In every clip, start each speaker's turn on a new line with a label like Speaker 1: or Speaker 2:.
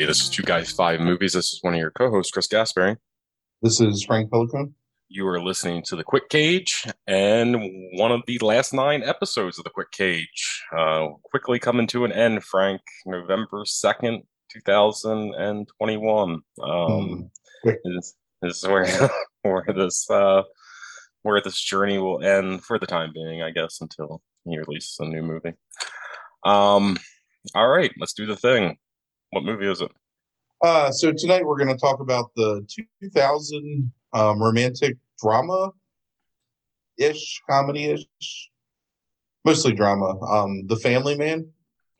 Speaker 1: Everybody. This is Two Guys Five Movies. This is one of your co-hosts, Chris Gaspari.
Speaker 2: This is Frank Pelican.
Speaker 1: You are listening to the Quick Cage and one of the last nine episodes of the Quick Cage. Uh, quickly coming to an end, Frank. November second, two thousand and twenty-one. Um,
Speaker 2: quick.
Speaker 1: is, is where where this uh, where this journey will end for the time being, I guess, until he releases a new movie. Um, all right, let's do the thing. What movie is it?
Speaker 2: Uh, so tonight we're going to talk about the 2000 um, romantic drama ish, comedy ish, mostly drama. Um, the Family Man,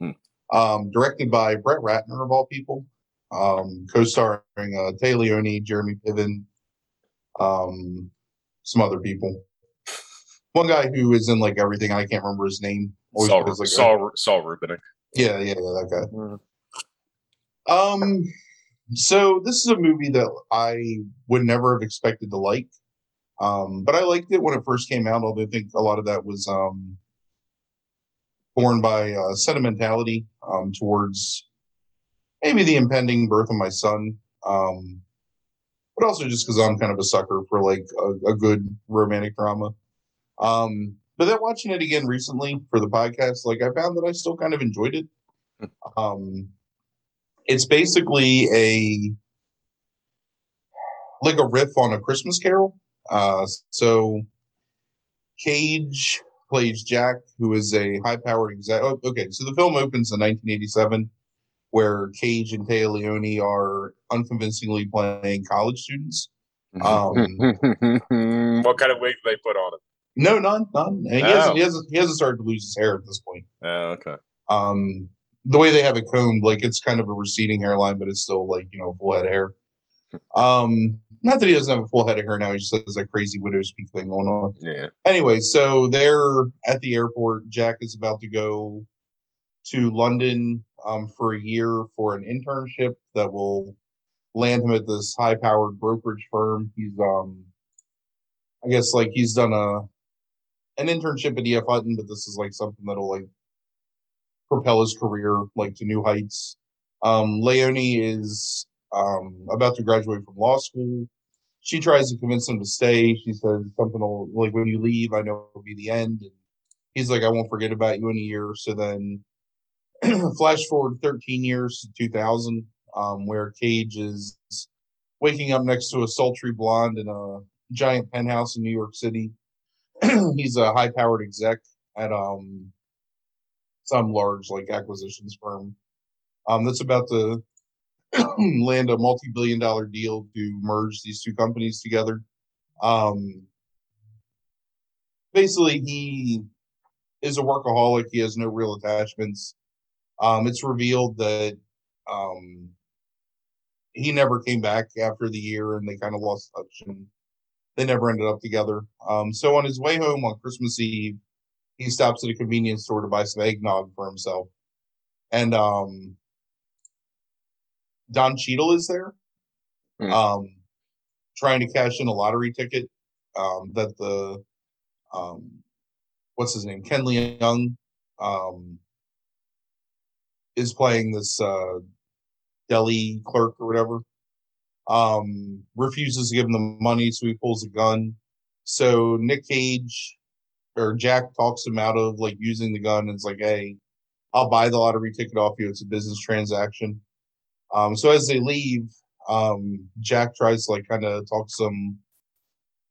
Speaker 1: Hmm.
Speaker 2: um, directed by Brett Ratner of all people, um, co-starring uh, Téa Leoni, Jeremy Piven, um, some other people. One guy who is in like everything. I can't remember his name. Always
Speaker 1: Saul,
Speaker 2: plays, like, a-
Speaker 1: Saul, Saul Rubinek.
Speaker 2: yeah, yeah, yeah, that guy. Um, so this is a movie that I would never have expected to like. Um, but I liked it when it first came out, although I think a lot of that was um born by uh, sentimentality um towards maybe the impending birth of my son. Um but also just because I'm kind of a sucker for like a, a good romantic drama. Um, but then watching it again recently for the podcast, like I found that I still kind of enjoyed it. Um, it's basically a like a riff on a Christmas Carol. Uh, so Cage plays Jack, who is a high-powered exec. Oh, okay, so the film opens in 1987, where Cage and Téa Leoni are unconvincingly playing college students. Um,
Speaker 1: what kind of wig do they put on it?
Speaker 2: No, none, none. He, hasn't,
Speaker 1: Oh.
Speaker 2: he hasn't. He hasn't started to lose his hair at this point.
Speaker 1: Oh, okay.
Speaker 2: Um, the way they have it combed, like it's kind of a receding hairline, but it's still like you know full head of hair. Um, not that he doesn't have a full head of hair now. He just has that crazy widow's peak thing going on.
Speaker 1: Yeah.
Speaker 2: Anyway, so they're at the airport. Jack is about to go to London um, for a year for an internship that will land him at this high-powered brokerage firm. He's, um, I guess, like he's done a an internship at EF Hutton, but this is like something that'll like propel his career like to new heights. Um, Leoni is um, about to graduate from law school. She tries to convince him to stay. She says something like, when you leave, I know it'll be the end. And he's like, I won't forget about you in a year. So then, flash forward 13 years to 2000, um, where Cage is waking up next to a sultry blonde in a giant penthouse in New York City. he's a high powered exec at um some large like acquisitions firm. Um that's about to land a multi-billion dollar deal to merge these two companies together. Um basically he is a workaholic. He has no real attachments. Um it's revealed that um he never came back after the year and they kind of lost touch and they never ended up together. Um so on his way home on christmas eve he stops at a convenience store to buy some eggnog for himself and um don Cheadle is there
Speaker 1: Hmm.
Speaker 2: um trying to cash in a lottery ticket um that the um what's his name ken leung um is playing this uh deli clerk or whatever um refuses to give him the money so he pulls a gun so nick cage or jack talks him out of like using the gun and it's like hey i'll buy the lottery ticket off you. It's a business transaction. Um so as they leave um jack tries to like kind of talk some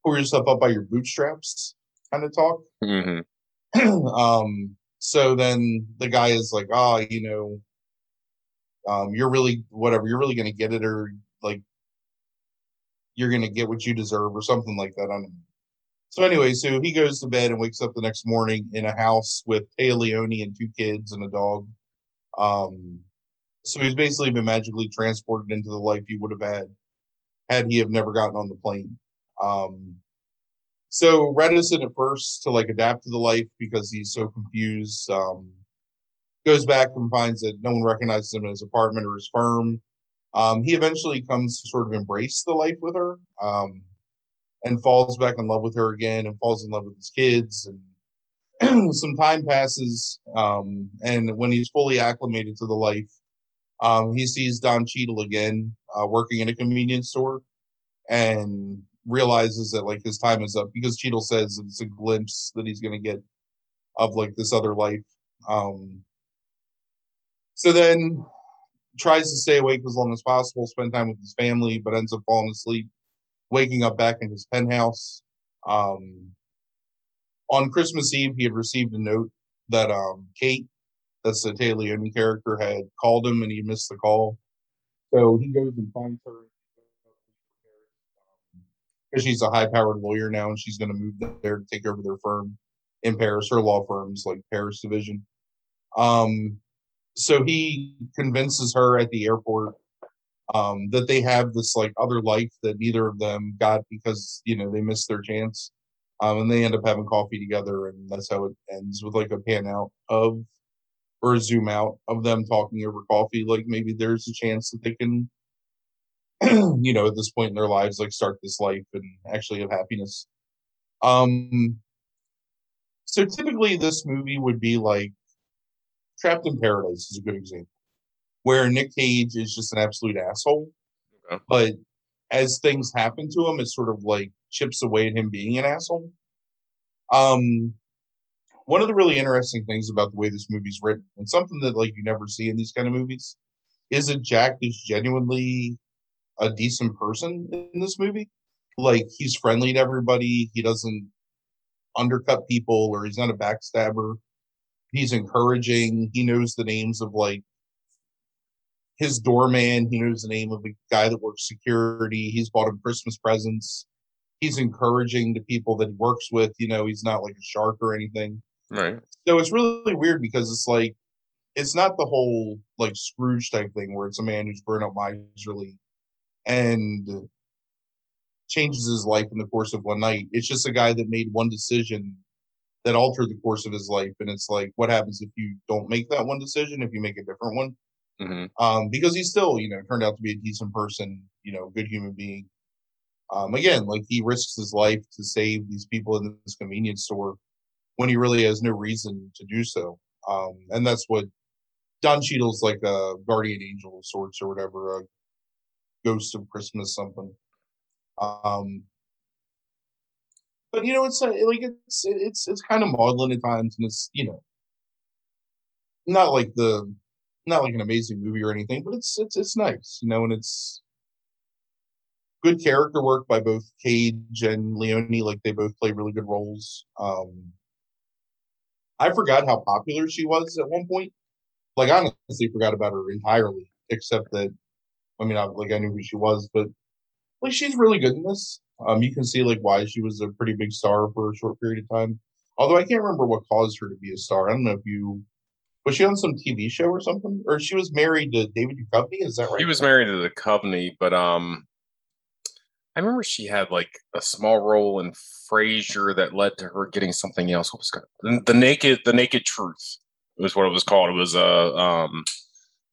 Speaker 2: pull yourself up by your bootstraps kind of talk.
Speaker 1: Hmm
Speaker 2: um so then the guy is like oh you know um you're really whatever you're really gonna get it or like you're gonna get what you deserve or something like that. I don't know So anyway, so he goes to bed and wakes up the next morning in a house with Téa Leoni and two kids and a dog. Um, so he's basically been magically transported into the life he would have had had he have never gotten on the plane. Um, so reticent at first to like adapt to the life because he's so confused. Um, goes back and finds that no one recognizes him in his apartment or his firm. Um, he eventually comes to sort of embrace the life with her um, and falls back in love with her again and falls in love with his kids. And some time passes. Um, and when he's fully acclimated to the life, um, he sees Don Cheadle again uh, working in a convenience store and realizes that like his time is up because Cheadle says it's a glimpse that he's going to get of like this other life. Um, so then tries to stay awake as long as possible, spend time with his family, but ends up falling asleep, waking up back in his penthouse. Um, on Christmas Eve, he had received a note that um, Kate, that's the Leoni character, had called him and he missed the call. So he goes and finds her because she's a high-powered lawyer now, and she's going to move there to take over their firm in Paris. Her law firm's like Paris division. Um, so he convinces her at the airport um, that they have this like other life that neither of them got because you know they missed their chance, um, and they end up having coffee together, and that's how it ends with like a pan out of or a zoom out of them talking over coffee. Like maybe there's a chance that they can you know, at this point in their lives, like start this life and actually have happiness. Um, so typically, this movie would be like Trapped in Paradise is a good example, where Nick Cage is just an absolute asshole,
Speaker 1: Okay.
Speaker 2: but as things happen to him, it sort of like chips away at him being an asshole. Um, one of the really interesting things about the way this movie's written, and something that like you never see in these kind of movies, is that Jack is genuinely a decent person in this movie. Like he's friendly to everybody. He doesn't undercut people or he's not a backstabber. He's encouraging. He knows the names of like his doorman. He knows the name of the guy that works security. He's bought him Christmas presents. He's encouraging the people that he works with. You know, he's not like a shark or anything.
Speaker 1: Right.
Speaker 2: So it's really weird because it's like it's not the whole like Scrooge type thing where it's a man who's grown up miserly and changes his life in the course of one night. It's just a guy that made one decision that altered the course of his life. And it's like, what happens if you don't make that one decision, if you make a different one?
Speaker 1: Hmm
Speaker 2: Um, because he still, you know, turned out to be a decent person, you know, good human being. Um, again, like he risks his life to save these people in this convenience store when he really has no reason to do so. Um, and that's what Don Cheadle's like a guardian angel of sorts or whatever, a ghost of Christmas something. Um, but you know, it's uh, like it's it's it's kind of maudlin at times, and it's you know, not like the not like an amazing movie or anything, but it's it's it's nice, you know, and it's good character work by both Cage and Leoni. Like they both play really good roles. Um, I forgot how popular she was at one point. Like honestly forgot about her entirely, except that I mean, I, like I knew who she was, but like she's really good in this. Um, you can see like why she was a pretty big star for a short period of time. Although I can't remember what caused her to be a star. I don't know if you was she on some TV show or something, or she was married to David Duchovny. Is that right?
Speaker 1: He was married to Duchovny, but um, I remember she had like a small role in Frasier that led to her getting something else. What was it? The, the Naked, the Naked Truth was what it was called. It was a uh, um,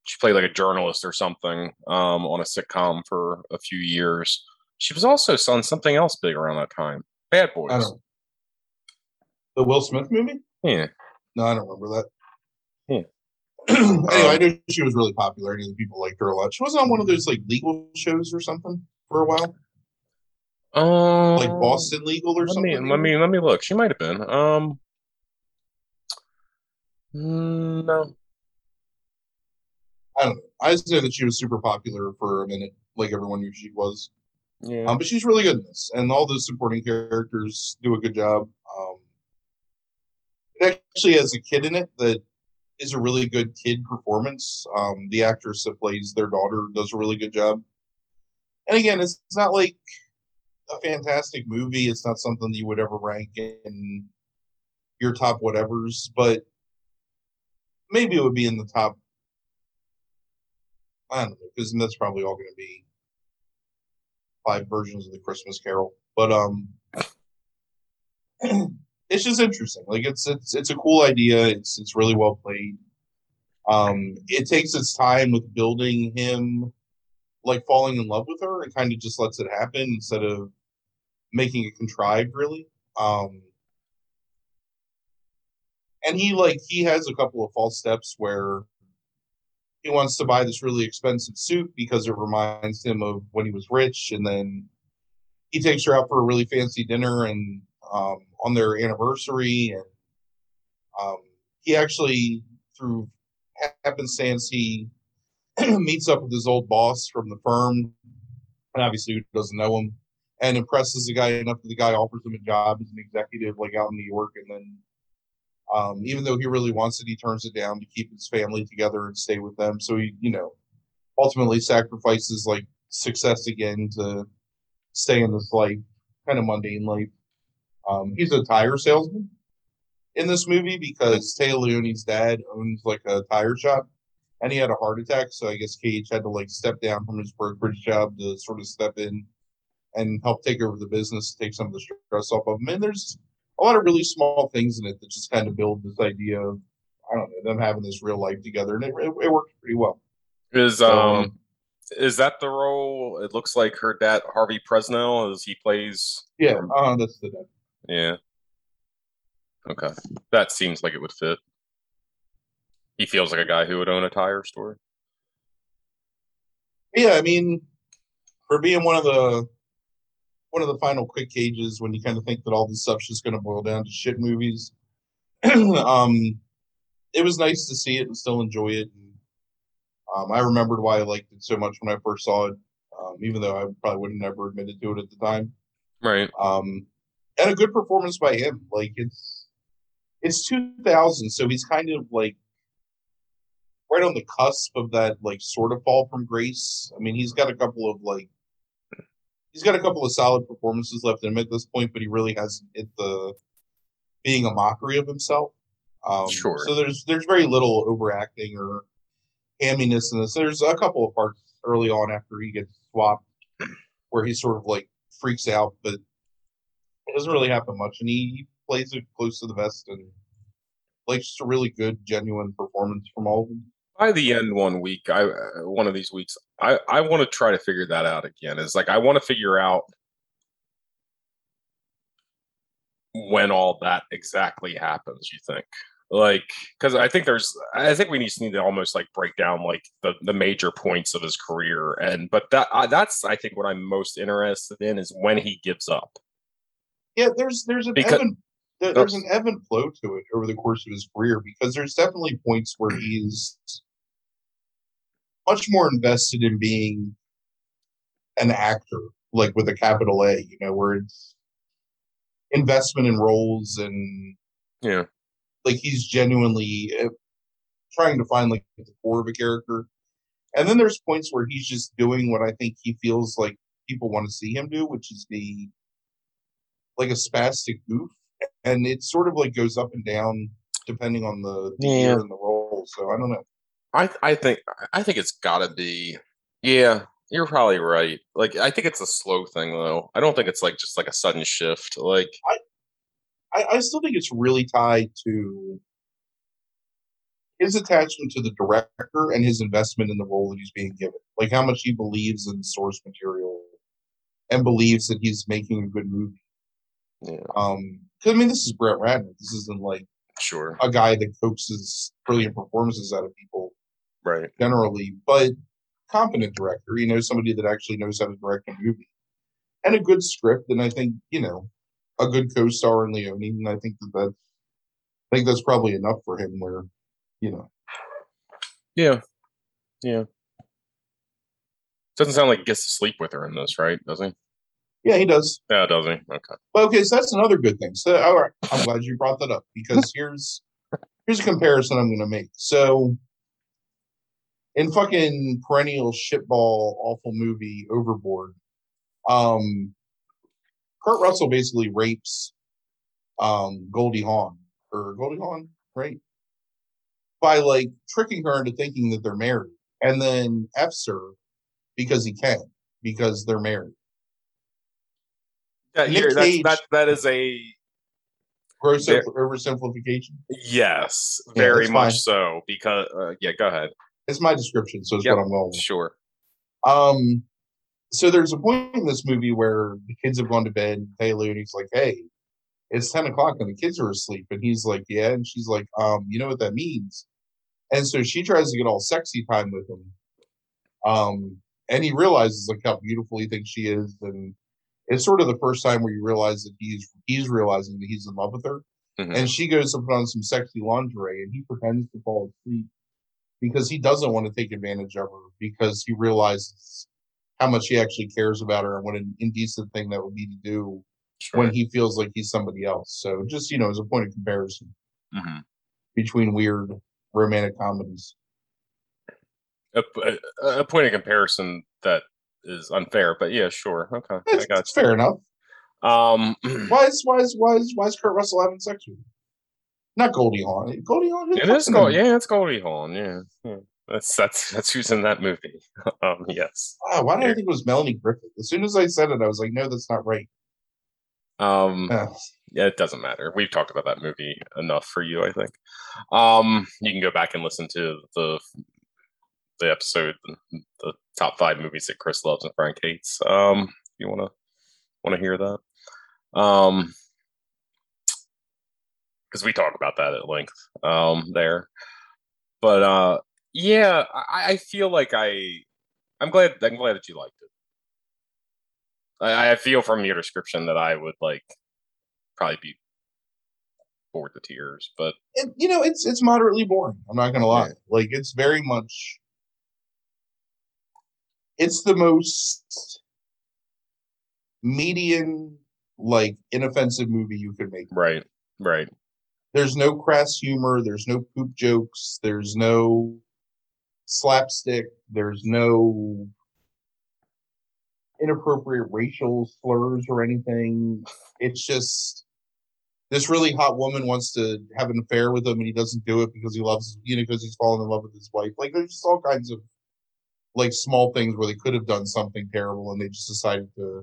Speaker 1: she played like a journalist or something um on a sitcom for a few years. She was also on something else big around that time. Bad Boys.
Speaker 2: The Will Smith movie?
Speaker 1: Yeah.
Speaker 2: No, I don't remember that. Anyway, I
Speaker 1: Um,
Speaker 2: knew she was really popular. Of the people liked her a lot. She wasn't on one of those like legal shows or something for a while,
Speaker 1: Um,
Speaker 2: like Boston Legal or
Speaker 1: let
Speaker 2: something.
Speaker 1: me let me let me look. She might have been. Um, no.
Speaker 2: I don't know. I just know that she was super popular for a minute, like everyone knew she was.
Speaker 1: Yeah.
Speaker 2: Um, but she's really good in this, and all the supporting characters do a good job. Um, it actually has a kid in it that is a really good kid performance. Um, the actress that plays their daughter does a really good job. And again, it's, it's not like a fantastic movie. It's not something that you would ever rank in your top whatevers, but maybe it would be in the top. I don't know because that's probably all going to be five versions of the Christmas Carol. But um, it's just interesting. Like it's it's it's a cool idea. It's it's really well played. Um, it takes its time with building him like falling in love with her and kind of just lets it happen instead of making it contrived really. Um and he like he has a couple of false steps where he wants to buy this really expensive suit because it reminds him of when he was rich and then he takes her out for a really fancy dinner and um, on their anniversary and um, he actually through happenstance he meets up with his old boss from the firm and obviously who doesn't know him and impresses the guy enough that the guy offers him a job as an executive like out in new york and then um, even though he really wants it, he turns it down to keep his family together and stay with them. So he, you know, ultimately sacrifices like success again to stay in this like kind of mundane life. Um, he's a tire salesman in this movie because Téa Leoni's dad owns like a tire shop and he had a heart attack. So I guess Cage had to like step down from his brokerage job to sort of step in and help take over the business, take some of the stress off of him. And there's a lot of really small things in it that just kind of build this idea of I don't know them having this real life together, and it, it, it works pretty well.
Speaker 1: Is um is that the role? It looks like her dad Harvey Presnell as he plays.
Speaker 2: Yeah, uh, that's the dad.
Speaker 1: Yeah. Okay, that seems like it would fit. He feels like a guy who would own a tire store.
Speaker 2: Yeah, I mean, for being one of the one of the final quick cages when you kind of think that all this stuff's just going to boil down to shit movies. um, it was nice to see it and still enjoy it. And, um, I remembered why I liked it so much when I first saw it, um, even though I probably would have never admitted to it at the time.
Speaker 1: Right.
Speaker 2: Um, and a good performance by him. Like it's it's 2000, so he's kind of like right on the cusp of that like sort of fall from grace. I mean, he's got a couple of like he's got a couple of solid performances left in him at this point, but he really hasn't hit the being a mockery of himself. Um,
Speaker 1: Sure.
Speaker 2: So there's there's very little overacting or hamminess in this. There's a couple of parts early on after he gets swapped where he sort of like freaks out, but it doesn't really happen much, and he, plays it close to the vest and like just a really good, genuine performance from all of them.
Speaker 1: By the end one week, I uh, one of these weeks, I I want to try to figure that out again. Is like I want to figure out when all that exactly happens. You think? Like, because I think there's, I think we just need to almost like break down like the the major points of his career, and but that uh, that's I think what I'm most interested in is when he gives up.
Speaker 2: Yeah, there's there's an
Speaker 1: Because-
Speaker 2: ebb and, there- there's an ebb and flow to it over the course of his career because there's definitely points where he's much more invested in being an actor, like with a capital A, you know, where it's investment in roles and
Speaker 1: Yeah.
Speaker 2: like he's genuinely uh, trying to find like the core of a character. And then there's points where he's just doing what I think he feels like people want to see him do, which is be like a spastic goof. And it sort of like goes up and down depending on the, the
Speaker 1: Yeah.
Speaker 2: year and the role. So I don't know.
Speaker 1: I I think I think it's got to be. Yeah, you're probably right. Like I think it's a slow thing though. I don't think it's like just like a sudden shift. Like
Speaker 2: I, I still think it's really tied to his attachment to the director and his investment in the role that he's being given. Like how much he believes in the source material and believes that he's making a good movie.
Speaker 1: Yeah,
Speaker 2: Um, 'cause, I mean, this is Brett Ratner. This isn't like
Speaker 1: sure,
Speaker 2: a guy that coaxes brilliant performances out of people
Speaker 1: right.
Speaker 2: generally, but competent director. You know, somebody that actually knows how to direct a movie and a good script. And I think you know a good co-star in Leoni, and I think that that's I think that's probably enough for him. Where you know,
Speaker 1: Yeah, yeah. Doesn't sound like he gets to sleep with her in this, right? Does he?
Speaker 2: Yeah, he does.
Speaker 1: Yeah, does he? Okay.
Speaker 2: Okay, so that's another good thing. So all right, I'm glad you brought that up because here's here's a comparison I'm going to make. So in fucking perennial shitball awful movie Overboard, um, Kurt Russell basically rapes um Goldie Hawn or Goldie Hawn, right? By like tricking her into thinking that they're married, and then f's her because he can because they're married.
Speaker 1: Yeah, here, that's, that that is a
Speaker 2: Gross oversimplification.
Speaker 1: yes,
Speaker 2: Yeah,
Speaker 1: very much
Speaker 2: fine.
Speaker 1: so. Because uh, yeah, go ahead.
Speaker 2: It's my description, so it's
Speaker 1: Yep.
Speaker 2: what I'm going with.
Speaker 1: Sure.
Speaker 2: Um, so there's a point in this movie where the kids have gone to bed. Taylor and he's like, "Hey, it's ten o'clock and the kids are asleep," and he's like, "Yeah," and she's like, "Um, you know what that means?" And so she tries to get all sexy time with him. Um, and he realizes like how beautiful he thinks she is, and it's sort of the first time where you realize that he's he's realizing that he's in love with her.
Speaker 1: Mhm.
Speaker 2: And she goes to put on some sexy lingerie, and he pretends to fall asleep because he doesn't want to take advantage of her because he realizes how much he actually cares about her and what an indecent thing that would be to do
Speaker 1: Sure.
Speaker 2: when he feels like he's somebody else. So just you know, as a point of comparison
Speaker 1: Mhm.
Speaker 2: between weird romantic comedies.
Speaker 1: a, a, a point of comparison that is unfair, but yeah, sure. Okay, I
Speaker 2: It's,
Speaker 1: got
Speaker 2: it's fair enough.
Speaker 1: Um,
Speaker 2: Why is why is why is why is Kurt Russell having sex with? Not Goldie Hawn. Goldie Hawn.
Speaker 1: it is Gold. Yeah, it's Goldie Hawn. Yeah, yeah. That's that's that's who's in that movie. um, yes.
Speaker 2: Wow, why did I think it was Melanie Griffith? As soon as I said it, I was like, no, that's not right.
Speaker 1: Um, yeah, it doesn't matter. We've talked about that movie enough for you, I think. Um, you can go back and listen to the the episode, the top five movies that Chris loves and Frank hates. Um, you wanna wanna hear that. Um, because we talk about that at length. Um, there, but uh, yeah, I, I feel like I, I'm glad. I'm glad that you liked it. I, I feel from your description that I would like probably be bored to tears, but
Speaker 2: it, you know, it's it's moderately boring. I'm not gonna lie. Like it's very much. It's the most median, like inoffensive movie you could make.
Speaker 1: right, right,
Speaker 2: There's no crass humor. There's no poop jokes. There's no slapstick. There's no inappropriate racial slurs or anything. It's just this really hot woman wants to have an affair with him and he doesn't do it because he loves you know because he's fallen in love with his wife. Like there's just all kinds of like small things where they could have done something terrible and they just decided to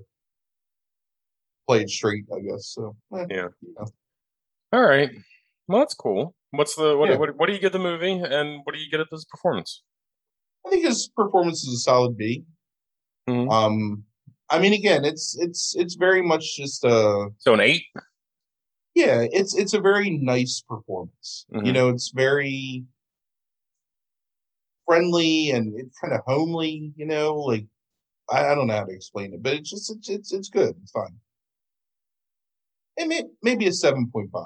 Speaker 2: play it straight, I guess. So eh,
Speaker 1: Yeah.
Speaker 2: you know.
Speaker 1: all right. Well, that's cool. What's the what,
Speaker 2: Yeah.
Speaker 1: what? What do you get the movie, and what do you get at this performance?
Speaker 2: I think his performance is a solid B.
Speaker 1: Mhm.
Speaker 2: Um, I mean, again, it's it's it's very much just a
Speaker 1: So an eight.
Speaker 2: yeah, it's it's a very nice performance. You
Speaker 1: Mhm.
Speaker 2: know, it's very friendly and it's kind of homely. You know, like I, I don't know how to explain it, but it's just it's it's it's good. It's fine. And may, maybe a seven point five.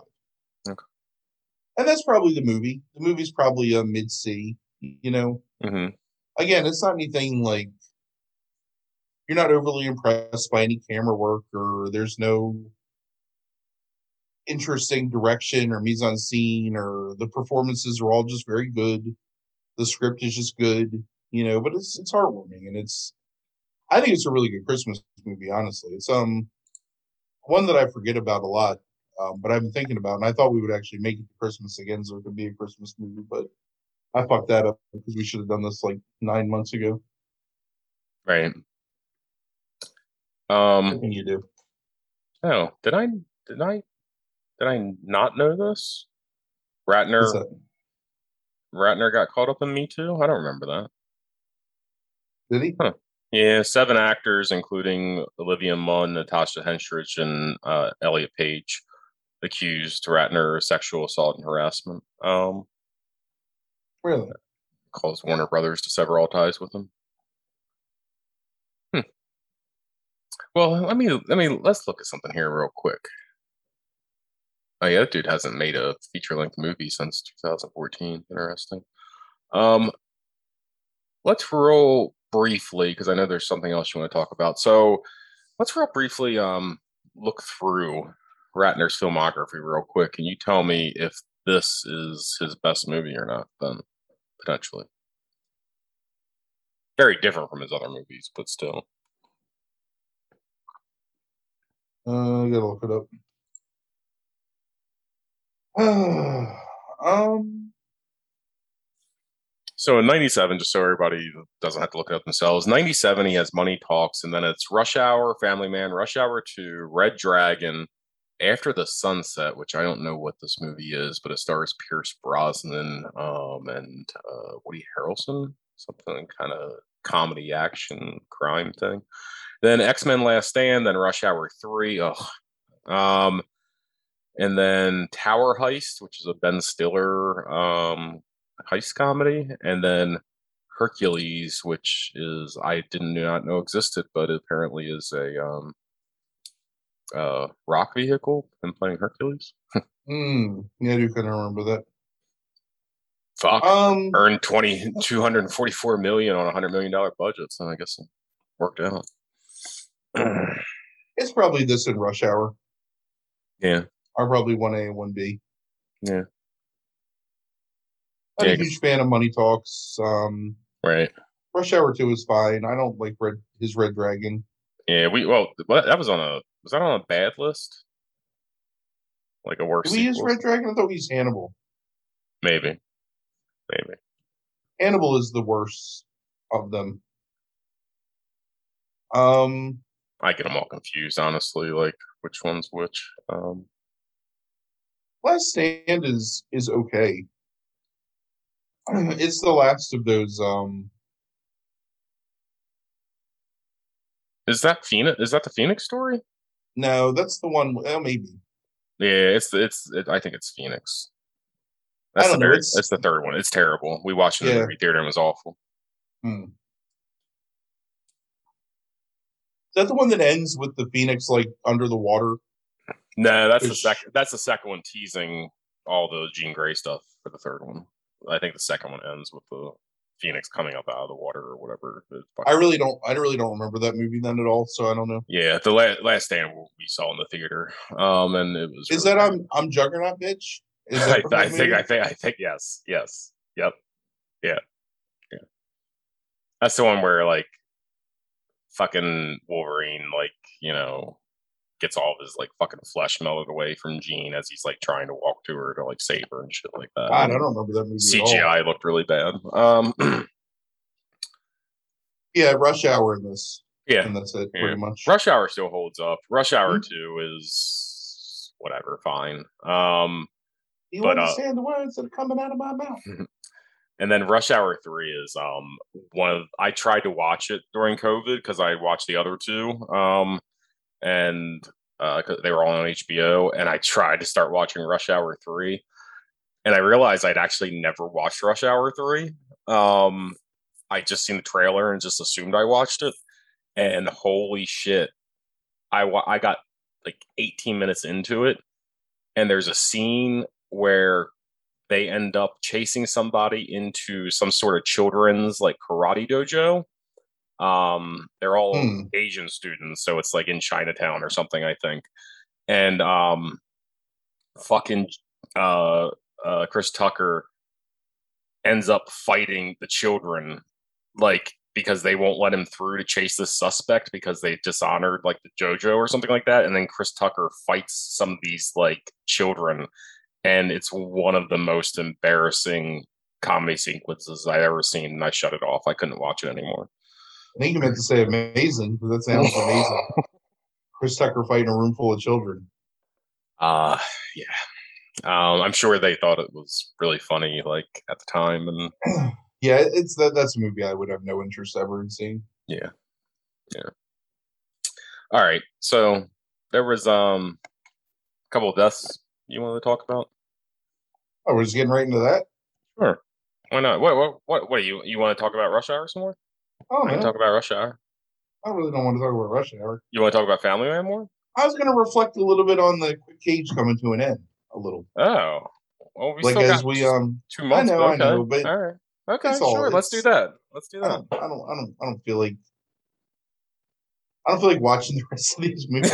Speaker 1: Okay.
Speaker 2: And that's probably the movie. The movie's probably a mid C. You know,
Speaker 1: hmm
Speaker 2: again, it's not anything like you're not overly impressed by any camera work or there's no interesting direction or mise en scene or the performances are all just very good. The script is just good, you know, but it's it's heartwarming and it's I think it's a really good Christmas movie, honestly. It's um one that I forget about a lot, um, but I've been thinking about and I thought we would actually make it to Christmas again so it could be a Christmas movie, but I fucked that up because we should have done this like nine months ago.
Speaker 1: Right. Um.
Speaker 2: You do.
Speaker 1: Oh, did I? Did I? Did I not know this? Ratner. Ratner got caught up in Me Too. I don't remember that.
Speaker 2: Did he?
Speaker 1: Huh. Yeah, seven actors, including Olivia Munn, Natasha Henstridge, and uh, Elliot Page, accused Ratner of sexual assault and harassment. Um,
Speaker 2: Really?
Speaker 1: calls Warner Brothers to sever all ties with him. Hmm. Well, let me let me let's look at something here real quick. Oh yeah, that dude hasn't made a feature length movie since 2014. Interesting. Um, let's roll briefly because I know there's something else you want to talk about. So let's real briefly um look through Ratner's filmography real quick. Can you tell me if this is his best movie or not? Then potentially. Very different from his other movies, but still.
Speaker 2: Uh, I gotta look it up. um,
Speaker 1: So in '97, just so everybody doesn't have to look it up themselves, '97 he has Money Talks, and then it's Rush Hour, Family Man, Rush Hour Two, Red Dragon, After the Sunset, which I don't know what this movie is, but it stars Pierce Brosnan um, and uh, Woody Harrelson, something kind of comedy action crime thing. Then X Men Last Stand, then Rush Hour Three. Ugh. Um, and then Tower Heist, which is a Ben Stiller um, heist comedy, and then Hercules, which is I did not know existed, but apparently is a um, uh, rock vehicle. and playing Hercules.
Speaker 2: hmm, yeah, you kind of remember that.
Speaker 1: Fuck.
Speaker 2: Um,
Speaker 1: Earned 20, 244 million on a hundred million dollar budget, so I guess it worked out.
Speaker 2: it's probably this in Rush Hour.
Speaker 1: yeah,
Speaker 2: Are probably one A and one B.
Speaker 1: Yeah.
Speaker 2: I'm
Speaker 1: Yeah,
Speaker 2: a huge fan of Money Talks. Um,
Speaker 1: right.
Speaker 2: Rush Hour Two is fine. I don't like Red his Red Dragon.
Speaker 1: Yeah, we well that was on a was that on a bad list? Like a worse
Speaker 2: use
Speaker 1: sequel?
Speaker 2: Red Dragon? I thought used Hannibal.
Speaker 1: Maybe, maybe.
Speaker 2: Hannibal is the worst of them. Um,
Speaker 1: I get them all confused, honestly. Like which one's which. Um,
Speaker 2: Last Stand is is okay. It's the last of those. Um,
Speaker 1: is that Phoenix? Is that the Phoenix story?
Speaker 2: no, that's the one. Well, maybe
Speaker 1: Yeah, it's it's. It, I think it's Phoenix.
Speaker 2: I
Speaker 1: That's the
Speaker 2: don't know,
Speaker 1: very,
Speaker 2: it's-
Speaker 1: that's the third one. It's terrible. We watched it in
Speaker 2: Yeah.
Speaker 1: the movie theater and it was awful.
Speaker 2: Hmm. Is that the one that ends with the Phoenix like under the water?
Speaker 1: No, that's the second. That's the second one teasing all the Jean Grey stuff for the third one. I think the second one ends with the Phoenix coming up out of the water or whatever.
Speaker 2: I really don't. I really don't remember that movie then at all. So I don't know.
Speaker 1: Yeah, the la- last stand we saw in the theater, um, and it was.
Speaker 2: Is
Speaker 1: really
Speaker 2: that. I'm I'm Juggernaut bitch? Is
Speaker 1: I,
Speaker 2: from
Speaker 1: I think. I think. I think. Yes. Yes. Yep. Yeah. Yeah. That's the one where like, fucking Wolverine, like you know, gets all of his like fucking flesh melted away from Jean as he's like trying to walk to her to like save her and shit like that.
Speaker 2: God, I don't remember that movie.
Speaker 1: CGI looked really bad. Um,
Speaker 2: Yeah, Rush Hour in this,
Speaker 1: yeah,
Speaker 2: and that's it,
Speaker 1: Yeah.
Speaker 2: pretty much.
Speaker 1: Rush Hour still holds up. Rush Hour
Speaker 2: Mhm.
Speaker 1: Two is whatever, fine. Um,
Speaker 2: you
Speaker 1: but, uh,
Speaker 2: understand the words that are coming out of my mouth?
Speaker 1: and then Rush Hour Three is um one of I tried to watch it during COVID because I watched the other two, um, and uh, they were all on HBO, and I tried to start watching Rush Hour Three, and I realized I'd actually never watched Rush Hour Three. Um, I just seen the trailer and just assumed I watched it, and holy shit, I wa- I got like 18 minutes into it, and there's a scene where they end up chasing somebody into some sort of children's like karate dojo. Um, they're all
Speaker 2: Hmm.
Speaker 1: Asian students, so it's like in Chinatown or something, I think. And um, fucking uh, uh, Chris Tucker ends up fighting the children, like because they won't let him through to chase this suspect because they dishonored like the JoJo or something like that. And then Chris Tucker fights some of these like children, and it's one of the most embarrassing comedy sequences I've ever seen. And I shut it off. I couldn't watch it anymore.
Speaker 2: I think you meant to say amazing, because that sounds amazing. Chris Tucker fighting a room full of children.
Speaker 1: Uh yeah. Um, I'm sure they thought it was really funny, like at the time, and
Speaker 2: Yeah, it's that. That's a movie I would have no interest ever in seeing.
Speaker 1: yeah, yeah. All right, so there was um a couple of deaths you wanted to talk about.
Speaker 2: Oh, we're just getting right into that.
Speaker 1: Sure, why not? What what what? What do you you want to talk about Rush Hour some more?
Speaker 2: Oh
Speaker 1: I can
Speaker 2: man,
Speaker 1: talk about Rush Hour.
Speaker 2: I really don't want to talk about Rush Hour.
Speaker 1: You want to talk about Family Man more?
Speaker 2: I was going to reflect a little bit on the quick cage coming to an end. A little,
Speaker 1: Oh, well, we
Speaker 2: like
Speaker 1: still
Speaker 2: as
Speaker 1: got
Speaker 2: we um,
Speaker 1: two months.
Speaker 2: I know,
Speaker 1: but
Speaker 2: I
Speaker 1: okay.
Speaker 2: know, but
Speaker 1: all right, okay,
Speaker 2: it's
Speaker 1: sure. Let's do that. Let's do
Speaker 2: I
Speaker 1: that.
Speaker 2: don't, I don't, I don't, I don't feel like. I don't feel like watching the rest of these movies.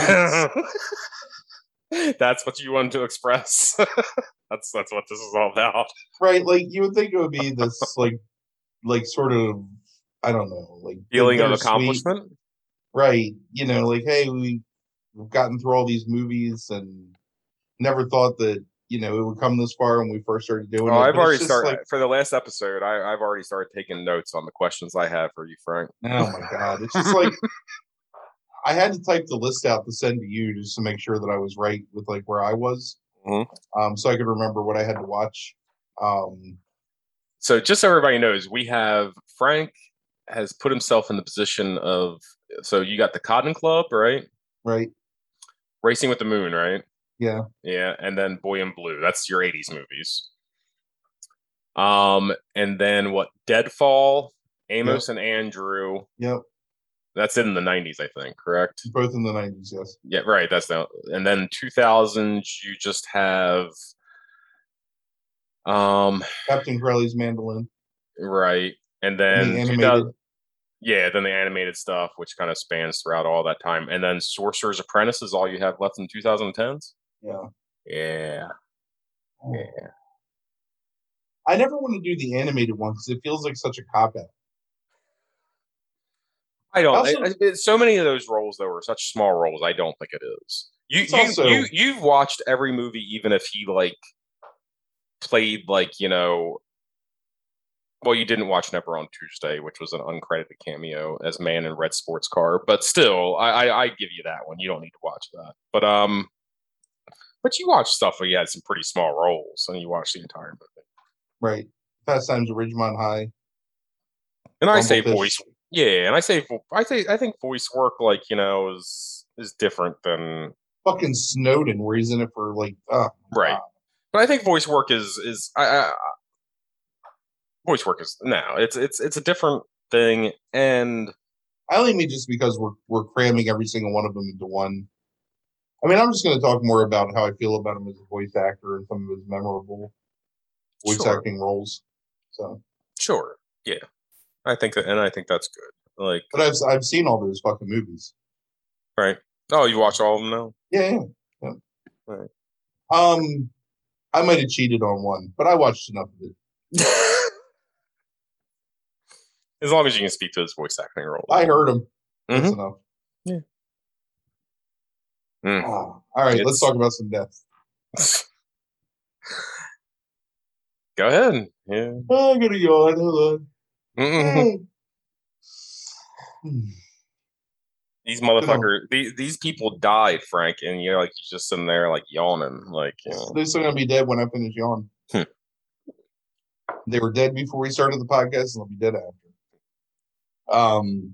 Speaker 1: that's what you wanted to express. that's that's what this is all about.
Speaker 2: right? Like you would think it would be this like like sort of I don't know, like
Speaker 1: Feeling of accomplishment.
Speaker 2: Right. You know, like, hey, we we've gotten through all these movies and never thought that you know it would come this far when we first started doing
Speaker 1: Oh,
Speaker 2: it.
Speaker 1: I've
Speaker 2: but
Speaker 1: already started
Speaker 2: like,
Speaker 1: for the last episode. I, I've already started taking notes on the questions I have for you, Frank.
Speaker 2: oh my god, it's just like I had to type the list out to send to you just to make sure that I was right with like where I was,
Speaker 1: Mhm.
Speaker 2: um, so I could remember what I had to watch. Um,
Speaker 1: So just so everybody knows, we have Frank has put himself in the position of so you got the Cotton Club, right?
Speaker 2: right?
Speaker 1: Racing with the Moon, right?
Speaker 2: Yeah.
Speaker 1: Yeah, and then Boy in Blue. That's your 80s movies. Um, and then what? Deadfall, Amos and Andrew.
Speaker 2: Yep,
Speaker 1: That's in the 90s, I think, correct?
Speaker 2: both in the nineties. Yes.
Speaker 1: Yeah, right. That's the and then 2000s you just have um
Speaker 2: Captain Corelli's mandolin.
Speaker 1: right. And then
Speaker 2: the
Speaker 1: 2000 yeah, then the animated stuff, which kind of spans throughout all that time. And then Sorcerer's Apprentice is all you have left in 2010s.
Speaker 2: Yeah.
Speaker 1: Yeah. Oh. Yeah.
Speaker 2: I never want to do the animated one because it feels like such a cop out.
Speaker 1: I don't.
Speaker 2: Also-
Speaker 1: I- I- so many of those roles though are such small roles. I don't think it is. You you,
Speaker 2: also-
Speaker 1: you you've watched every movie, even if he like played like you know. Well, you didn't watch Never on Tuesday, which was an uncredited cameo as man in red sports car, but still, I, I I give you that one. You don't need to watch that, but um, but you watch stuff where you had some pretty small roles, and you watch the entire movie.
Speaker 2: Right. Fast Times at Ridgemont High.
Speaker 1: And I say voice, yeah, and I say I say I think voice work like you know is is different than
Speaker 2: Fucking Snowden, where he's in it for like, uh,
Speaker 1: right. But I think voice work is is I, I- voice work is no, it's it's it's a different thing, and
Speaker 2: I only mean just because we're we're cramming every single one of them into one. I mean, I'm just going to talk more about how I feel about him as a voice actor and some of his memorable voice
Speaker 1: Sure.
Speaker 2: acting roles. So,
Speaker 1: sure, yeah, I think that, and I think that's good. Like,
Speaker 2: but I've I've seen all those fucking movies.
Speaker 1: right? Oh, you watch all of them now?
Speaker 2: Yeah, yeah. yeah.
Speaker 1: Right.
Speaker 2: Um, I might have cheated on one, but I watched enough of it.
Speaker 1: as long as you can speak to his voice acting role.
Speaker 2: I heard him. That's
Speaker 1: Mhm.
Speaker 2: enough.
Speaker 1: Mm.
Speaker 2: Ah, all right,
Speaker 1: It's-
Speaker 2: let's talk about some deaths.
Speaker 1: Go ahead. Yeah.
Speaker 2: Oh, I'm gonna yawn. Hold on. Hmm.
Speaker 1: These motherfucker, these, these people died, Frank, and you're like you're just sitting there like yawning, like you know.
Speaker 2: They're still gonna be dead when I finish yawning.
Speaker 1: Hmm.
Speaker 2: They were dead before we started the podcast, and they'll be dead after. Um,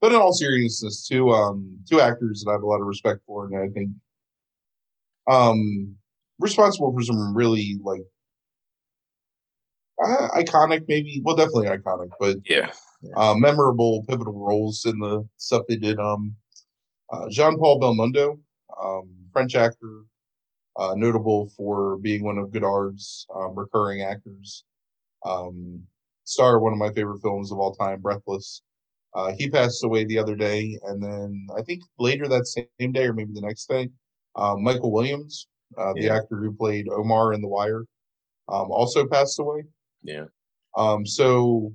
Speaker 2: but in all seriousness, two um two actors that I have a lot of respect for, and I think um responsible for some really like uh, iconic, maybe well, definitely iconic, but
Speaker 1: Yeah.
Speaker 2: uh, memorable, pivotal roles in the stuff they did. Um, uh, Jean Paul Belmondo, um, French actor, uh, notable for being one of Godard's um, recurring actors. Um, star of one of my favorite films of all time, Breathless. Uh, he passed away the other day, and then I think later that same day or maybe the next day, um, Michael Williams, uh, the
Speaker 1: Yeah.
Speaker 2: actor who played Omar in The Wire, um, also passed away.
Speaker 1: Yeah.
Speaker 2: Um, so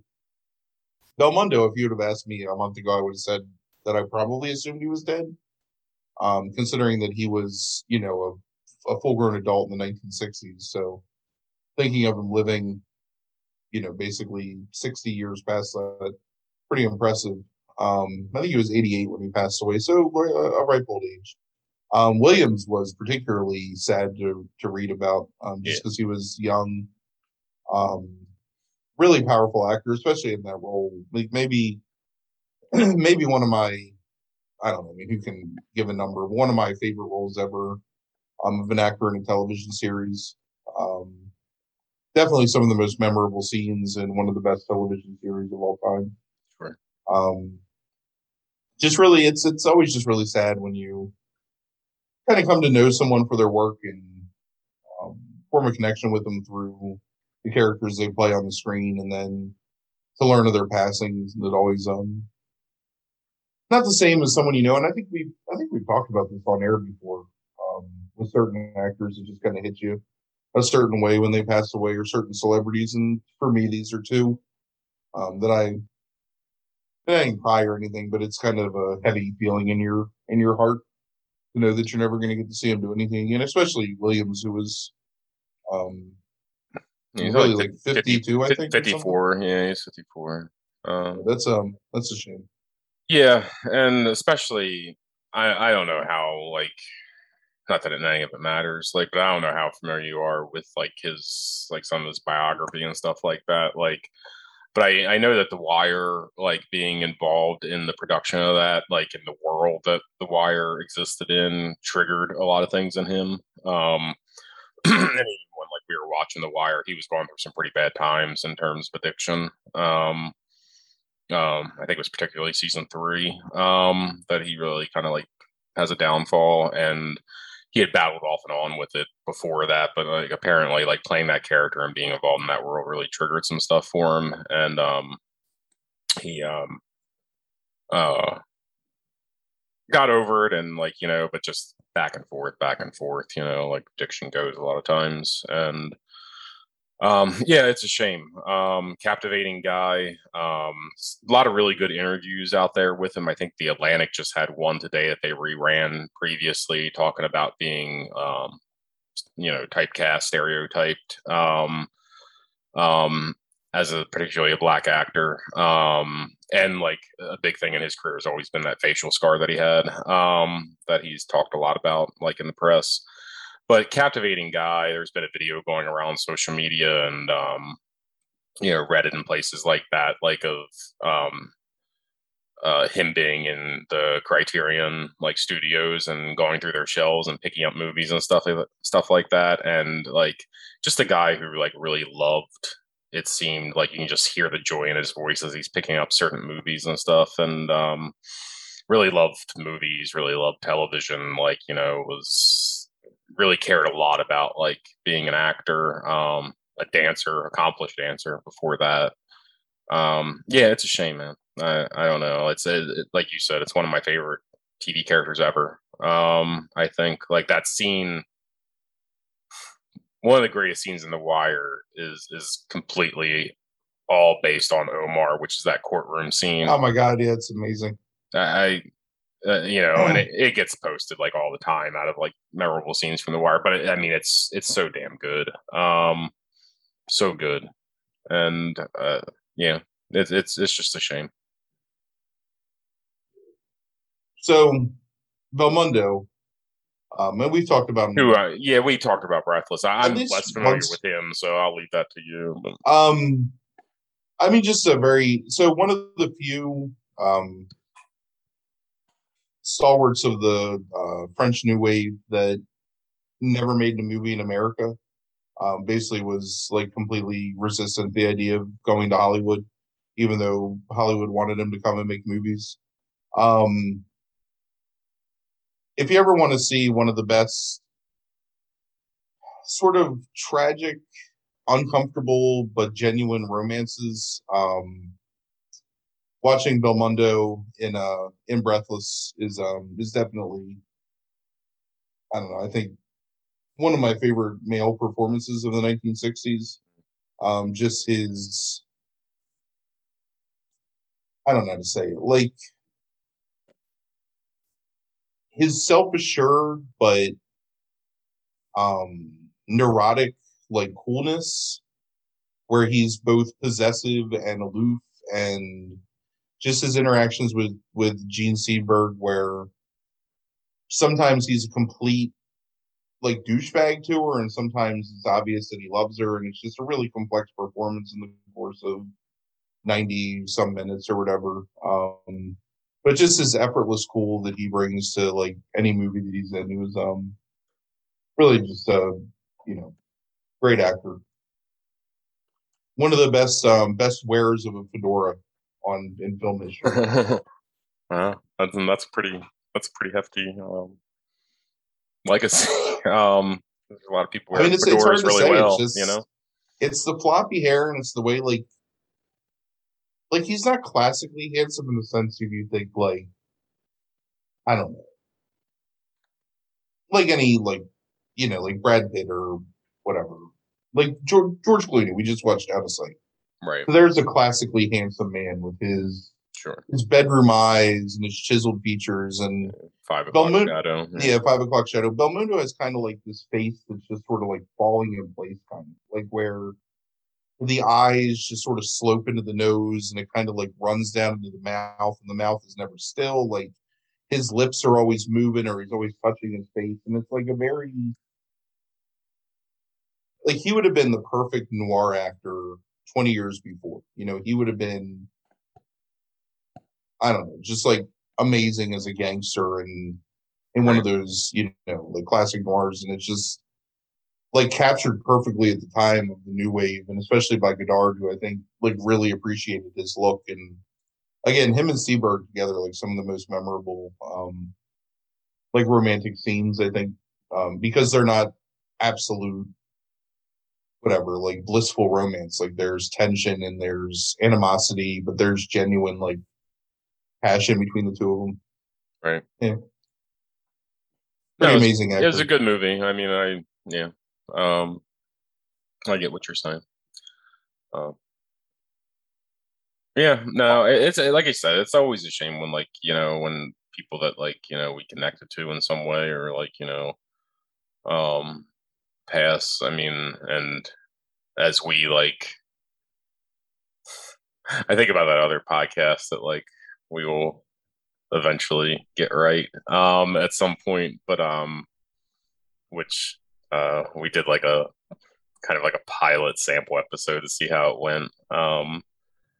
Speaker 2: Belmondo, if you would have asked me a month ago, I would have said that I probably assumed he was dead. Um, considering that he was, you know, a, a full grown adult in the 1960s. So thinking of him living, you know, basically 60 years past that, pretty impressive. Um, I think he was 88 when he passed away. So a, a ripe old age. Um, Williams was particularly sad to, to read about, um, just
Speaker 1: Yeah.
Speaker 2: because he was young. Um, really powerful actor, especially in that role. Like maybe, maybe one of my, I don't know, I mean, who can give a number? One of my favorite roles ever, um, of an actor in a television series. Um, definitely some of the most memorable scenes in one of the best television series of all time.
Speaker 1: Sure.
Speaker 2: Um, just really, it's it's always just really sad when you kind of come to know someone for their work and um, form a connection with them through the characters they play on the screen, and then to learn of their passings that always um not the same as someone you know. And I think we I think we've talked about this on air before. Um, with certain actors, it just kind of hits you a certain way when they pass away, or certain celebrities. And for me, these are two um, that I I didn't cry or anything, but it's kind of a heavy feeling in your in your heart. to know that you're never going to get to see him do anything again, especially Williams, who was um
Speaker 1: He's
Speaker 2: really
Speaker 1: like
Speaker 2: like 52, I think.
Speaker 1: 54. Yeah, he's 54. Um,
Speaker 2: That's um that's a shame.
Speaker 1: Yeah, and especially I I don't know how like not that any of it matters, like but I don't know how familiar you are with like his like some of his biography and stuff like that. Like but I I know that The Wire like being involved in the production of that, like in the world that The Wire existed in, triggered a lot of things in him. Um and even when like we were watching The Wire, he was going through some pretty bad times in terms of addiction. Um um i think it was particularly season three um that he really kind of like has a downfall and he had battled off and on with it before that but like apparently like playing that character and being involved in that world really triggered some stuff for him. And um he um uh got over it and like you know but just back and forth back and forth you know like addiction goes a lot of times. And um, yeah, it's a shame. Um, captivating guy. Um, a lot of really good interviews out there with him. I think the Atlantic just had one today that they reran previously, talking about being, um, you know, typecast, stereotyped, um, um, as a particularly a black actor. Um, and like a big thing in his career has always been that facial scar that he had, um, that he's talked a lot about, like in the press but captivating guy. There's been a video going around social media and um, you know Reddit and places like that, like of um, uh, him being in the Criterion like studios and going through their shelves and picking up movies and stuff stuff like that, and like just a guy who like really loved. It seemed like you can just hear the joy in his voice as he's picking up certain movies and stuff, and um, really loved movies, really loved television. Like you know was really cared a lot about like being an actor, um, a dancer, accomplished dancer before that. Um, yeah, it's a shame, man. I, I don't know. It's it, it- like you said, it's one of my favorite TV characters ever. Um, I think like that scene, one of the greatest scenes in The Wire is is completely all based on Omar, which is that courtroom scene.
Speaker 2: Oh my god, yeah, it's amazing.
Speaker 1: I, uh, you know, and it, it gets posted like all the time out of like memorable scenes from The Wire. But it, I mean, it's it's so damn good, um, so good, and uh, yeah, it's it's it's just a shame.
Speaker 2: So Belmondo, um, and we've talked about him.
Speaker 1: Who, uh, yeah, we talked about Breathless. I, I'm less familiar
Speaker 2: once-
Speaker 1: with him, so I'll leave that to you. But
Speaker 2: Um, I mean, just a very so one of the few um stalwarts of the uh, French New Wave that never made a movie in America. Um, basically, was like completely resistant to the idea of going to Hollywood, even though Hollywood wanted him to come and make movies. Um, if you ever want to see one of the best, sort of tragic uncomfortable but genuine romances. Um, watching Belmondo in uh in Breathless is um is definitely I don't know. I think one of my favorite male performances of the 1960s. Um, just his I don't know how to say it. Like his self-assured but um neurotic like coolness where he's both possessive and aloof and just his interactions with with Jean Seberg where sometimes he's a complete like douchebag to her and sometimes it's obvious that he loves her and it's just a really complex performance in the course of 90 some minutes or whatever. Um but just his effortless cool that he brings to like any movie that he's in. He was um really just a you know great actor. One of the best um, best wearers of a fedora on in film history.
Speaker 1: well, that's that's pretty that's pretty hefty um, legacy. um, there's a lot of people
Speaker 2: I mean, it's- it's hard to
Speaker 1: really
Speaker 2: say, it's just-
Speaker 1: you know,
Speaker 2: it's the floppy hair and it's the way like like he's not classically handsome in the sense if you think like I don't know. Like any like you know, like Brad Pitt or whatever. Like George George Clooney, we just watched Out of Sight.
Speaker 1: Right?
Speaker 2: There's a classically handsome man with his
Speaker 1: Sure.
Speaker 2: his bedroom eyes and his chiseled features and
Speaker 1: Five o'clock
Speaker 2: Belmondo-
Speaker 1: shadow.
Speaker 2: Yeah, five o'clock shadow. Belmondo has kind of like this face that's just sort of like falling in place, kind of like where the eyes just sort of slope into the nose and it kind of like runs down into the mouth, and the mouth is never still. Like his lips are always moving or he's always touching his face, and it's like a very like he would have been the perfect noir actor 20 years before. You know, he would have been I don't know, just like amazing as a gangster and in one of those, you know, like classic noirs, and it's just like captured perfectly at the time of the new wave, and especially by Godard, who I think like really appreciated his look. And again, him and Seberg together, like some of the most memorable, um, like romantic scenes, I think, um, because they're not absolute, whatever, like blissful romance. Like there's tension and there's animosity, but there's genuine like passion between the two of them.
Speaker 1: Right.
Speaker 2: Yeah.
Speaker 1: No,
Speaker 2: Pretty
Speaker 1: it was-
Speaker 2: amazing actor.
Speaker 1: It was a good movie. I mean, I yeah. Um, I get what you're saying. Um, yeah, no, it- it's like I said, it's always a shame when like you know when people that like you know we connected to in some way or like you know, um, pass. I mean, and as we like, I think about that other podcast that like we will eventually get right um at some point but um which uh we did like a kind of like a pilot sample episode to see how it went um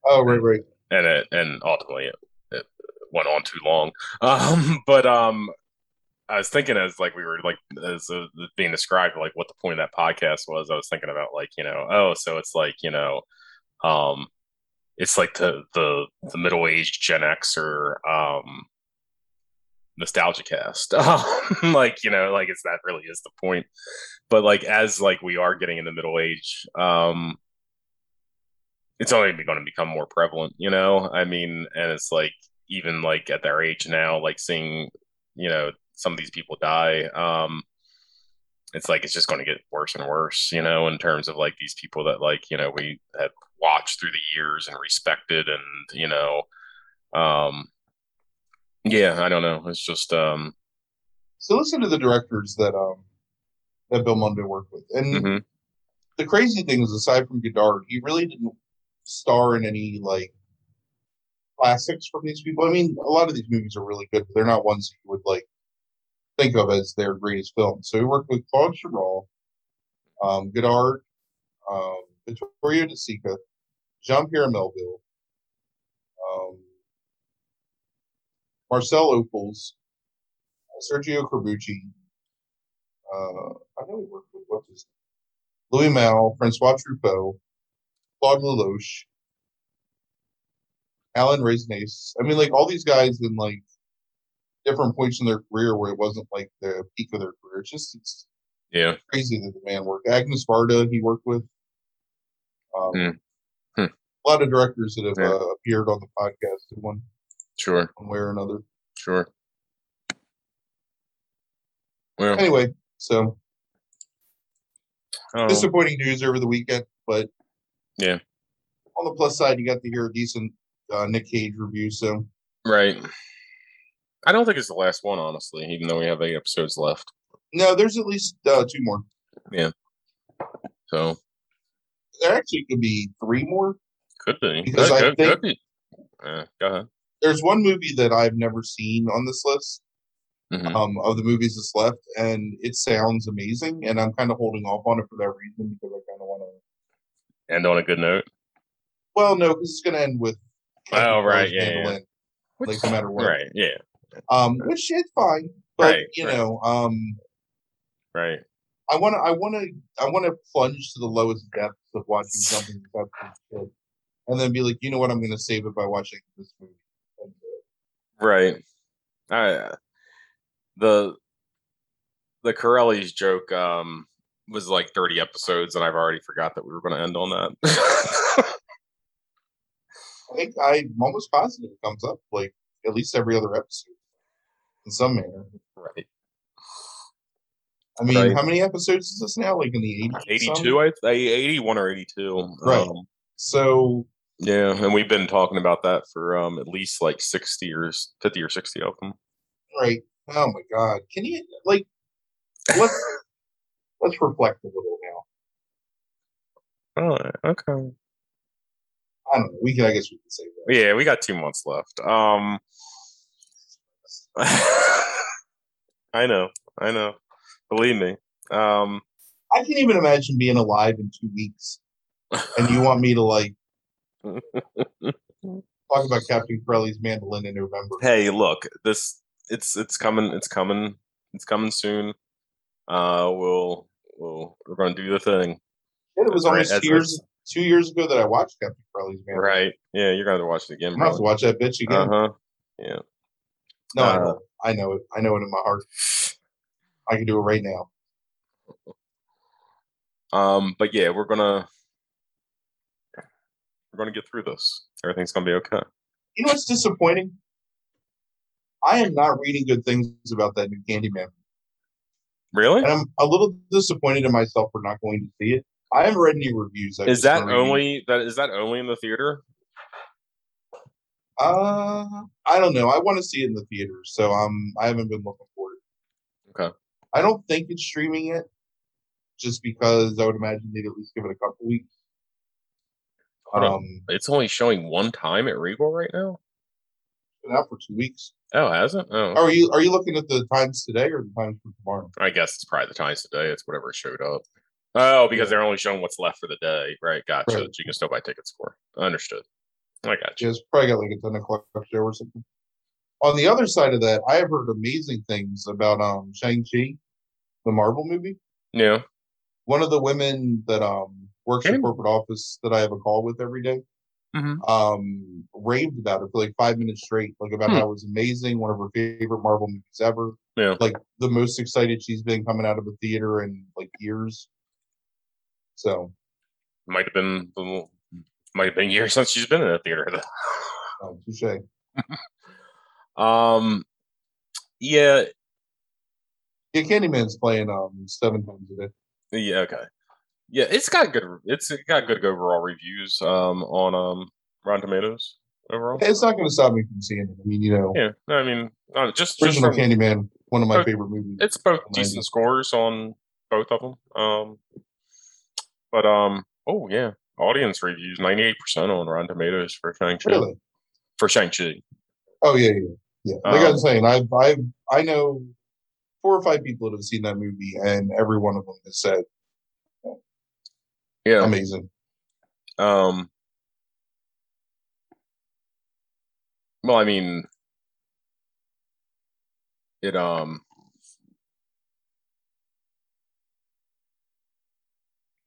Speaker 2: Oh, right, right.
Speaker 1: and it and ultimately it, it went on too long um but um i was thinking as like we were like as uh, being described like what the point of that podcast was i was thinking about like you know oh so it's like you know um it's like the the the middle-aged gen xer um nostalgia cast. Um, like you know like it's that really is the point. But like as like we are getting in the middle age um it's only going to become more prevalent you know? I mean and it's like even like at their age now like seeing you know some of these people die um it's like it's just going to get worse and worse you know in terms of like these people that like you know we had watched through the years and respected and you know um yeah i don't know it's just um
Speaker 2: So listen to the directors that um that Belmondo worked with. And
Speaker 1: mhm,
Speaker 2: the crazy thing is aside from Godard, he really didn't star in any like classics from these people. I mean, a lot of these movies are really good, but they're not ones that you would like think of as their greatest films. So he worked with Claude Chabrol, um, Godard, um, Vittorio De Sica, Jean Pierre Melville, um, Marcel Ophuls, Sergio Corbucci. Uh, I know he worked with what's his Louis Malle, Francois Truffaut, Claude Lelouch, Alain Resnais. I mean, like all these guys in like different points in their career where it wasn't like the peak of their career. It's just it's
Speaker 1: yeah
Speaker 2: crazy that the man worked. Agnes Varda, he worked with. Um,
Speaker 1: Hmm. Hmm.
Speaker 2: A lot of directors that have
Speaker 1: Yeah.
Speaker 2: uh, appeared on the podcast in one,
Speaker 1: sure
Speaker 2: one way or another.
Speaker 1: sure well
Speaker 2: Anyway, so
Speaker 1: um,
Speaker 2: disappointing news over the weekend, but
Speaker 1: Yeah.
Speaker 2: On the plus side, you got to hear a decent uh, Nick Cage review. So
Speaker 1: right i don't think it's the last one honestly even though we have eight episodes left
Speaker 2: no, there's at least uh, two more. Yeah.
Speaker 1: So
Speaker 2: There actually could be three more.
Speaker 1: could be
Speaker 2: Because
Speaker 1: could,
Speaker 2: I
Speaker 1: could,
Speaker 2: think-
Speaker 1: could be uh, go ahead
Speaker 2: There's one movie that I've never seen on this list
Speaker 1: Mhm.
Speaker 2: um, of the movies that's left, and it sounds amazing. And I'm kind of holding off on it for that reason because I kind of want to.
Speaker 1: end on a good note
Speaker 2: Well, no, because it's going to end with.
Speaker 1: Oh, right, yeah, yeah.
Speaker 2: Like no matter what.
Speaker 1: right yeah
Speaker 2: Um, which is fine, but
Speaker 1: Right,
Speaker 2: you
Speaker 1: right.
Speaker 2: know, um,
Speaker 1: right
Speaker 2: I want to, I want to, I want to plunge to the lowest depths of watching something absolute and then be like, you know what, I'm going to save it by watching this movie. And,
Speaker 1: Right. I the the Corelli's joke um was like 30 episodes and I've already forgot that we were going to end on that.
Speaker 2: I think I'm almost positive it comes up like at least every other episode in some manner.
Speaker 1: right.
Speaker 2: I mean,
Speaker 1: Right.
Speaker 2: how many episodes is this now? Like in the 80s?
Speaker 1: 82 I, I 81 or 82.
Speaker 2: Right.
Speaker 1: Um,
Speaker 2: So
Speaker 1: yeah, and we've been talking about that for um at least like 60 or 50 or 60 of them.
Speaker 2: right. Oh my god! Can you like let's let's reflect a little now.
Speaker 1: Oh, okay.
Speaker 2: I don't know. We can. I guess we can say that.
Speaker 1: Yeah, we got two months left. Um, I know, I know. Believe me. Um,
Speaker 2: I can't even imagine being alive in two weeks, and you want me to like talk about Captain Corelli's mandolin in November.
Speaker 1: hey, look, this it's it's coming, it's coming, it's coming soon. Uh, we'll we'll we're gonna do the thing,
Speaker 2: It was
Speaker 1: Right,
Speaker 2: almost
Speaker 1: that's
Speaker 2: two years two years ago that I watched Captain Corelli's mandolin.
Speaker 1: right? Yeah, you're gonna have to watch it again,
Speaker 2: I'm have to watch that bitch again.
Speaker 1: Uh huh. Yeah.
Speaker 2: No, I
Speaker 1: uh,
Speaker 2: know. I know it. I know it in my heart. I can do it right now.
Speaker 1: Um, but yeah, we're gonna we're gonna get through this. Everything's gonna be okay.
Speaker 2: You know what's disappointing? I am not reading good things about that new Candyman,
Speaker 1: Really?
Speaker 2: and I'm a little disappointed in myself for not going to see it. I haven't read any reviews. I've
Speaker 1: Is that only that is that only in the theater?
Speaker 2: Uh, I don't know. I want to see it in the theaters, so um, I haven't been looking for it.
Speaker 1: Okay.
Speaker 2: I don't think it's streaming yet, just because I would imagine they'd at least give it a couple weeks.
Speaker 1: Hold on.
Speaker 2: Um,
Speaker 1: It's only showing one time at Regal right now.
Speaker 2: been out for two weeks.
Speaker 1: Oh, hasn't? Oh,
Speaker 2: Are you are you looking at the times today or the times for tomorrow?
Speaker 1: I guess it's probably the times today. It's whatever showed up. Oh, because
Speaker 2: Yeah.
Speaker 1: they're only showing what's left for the day. Right. Gotcha.
Speaker 2: Right.
Speaker 1: You can still buy tickets for. Understood. I got you.
Speaker 2: Just probably got like a ten o'clock show or something. On the other side of that, I have heard amazing things about um Shang Chi, the Marvel movie.
Speaker 1: Yeah.
Speaker 2: One of the women that um works in corporate office that I have a call with every day,
Speaker 1: Mhm.
Speaker 2: um raved about it for like five minutes straight, like about
Speaker 1: Hmm.
Speaker 2: how it was amazing, one of her favorite Marvel movies ever.
Speaker 1: Yeah.
Speaker 2: Like the most excited she's been coming out of a theater in like years. So
Speaker 1: Might have been the might have been years since she's been in a theater.
Speaker 2: um, touche.
Speaker 1: um. Yeah.
Speaker 2: Yeah, Candyman's playing um seven times a day.
Speaker 1: Yeah. Okay. Yeah. It's got good. It's got good overall reviews. Um. On um. Rotten Tomatoes. Overall.
Speaker 2: It's not going to stop me from seeing it. I mean, you know,
Speaker 1: Yeah. no, I mean, uh, just just
Speaker 2: original
Speaker 1: from,
Speaker 2: Candyman, one of my
Speaker 1: Oh,
Speaker 2: favorite movies.
Speaker 1: it's both decent scores on both of them. Um, but um, oh yeah, audience reviews ninety eight percent on Rotten Tomatoes for Shang Chi.
Speaker 2: really.
Speaker 1: For Shang Chi,
Speaker 2: Oh yeah, yeah, yeah. Like I
Speaker 1: Um,
Speaker 2: was saying, I I I know four or five people that have seen that movie, and every one of them has said
Speaker 1: yeah.
Speaker 2: amazing.
Speaker 1: Um, well, I mean, it um.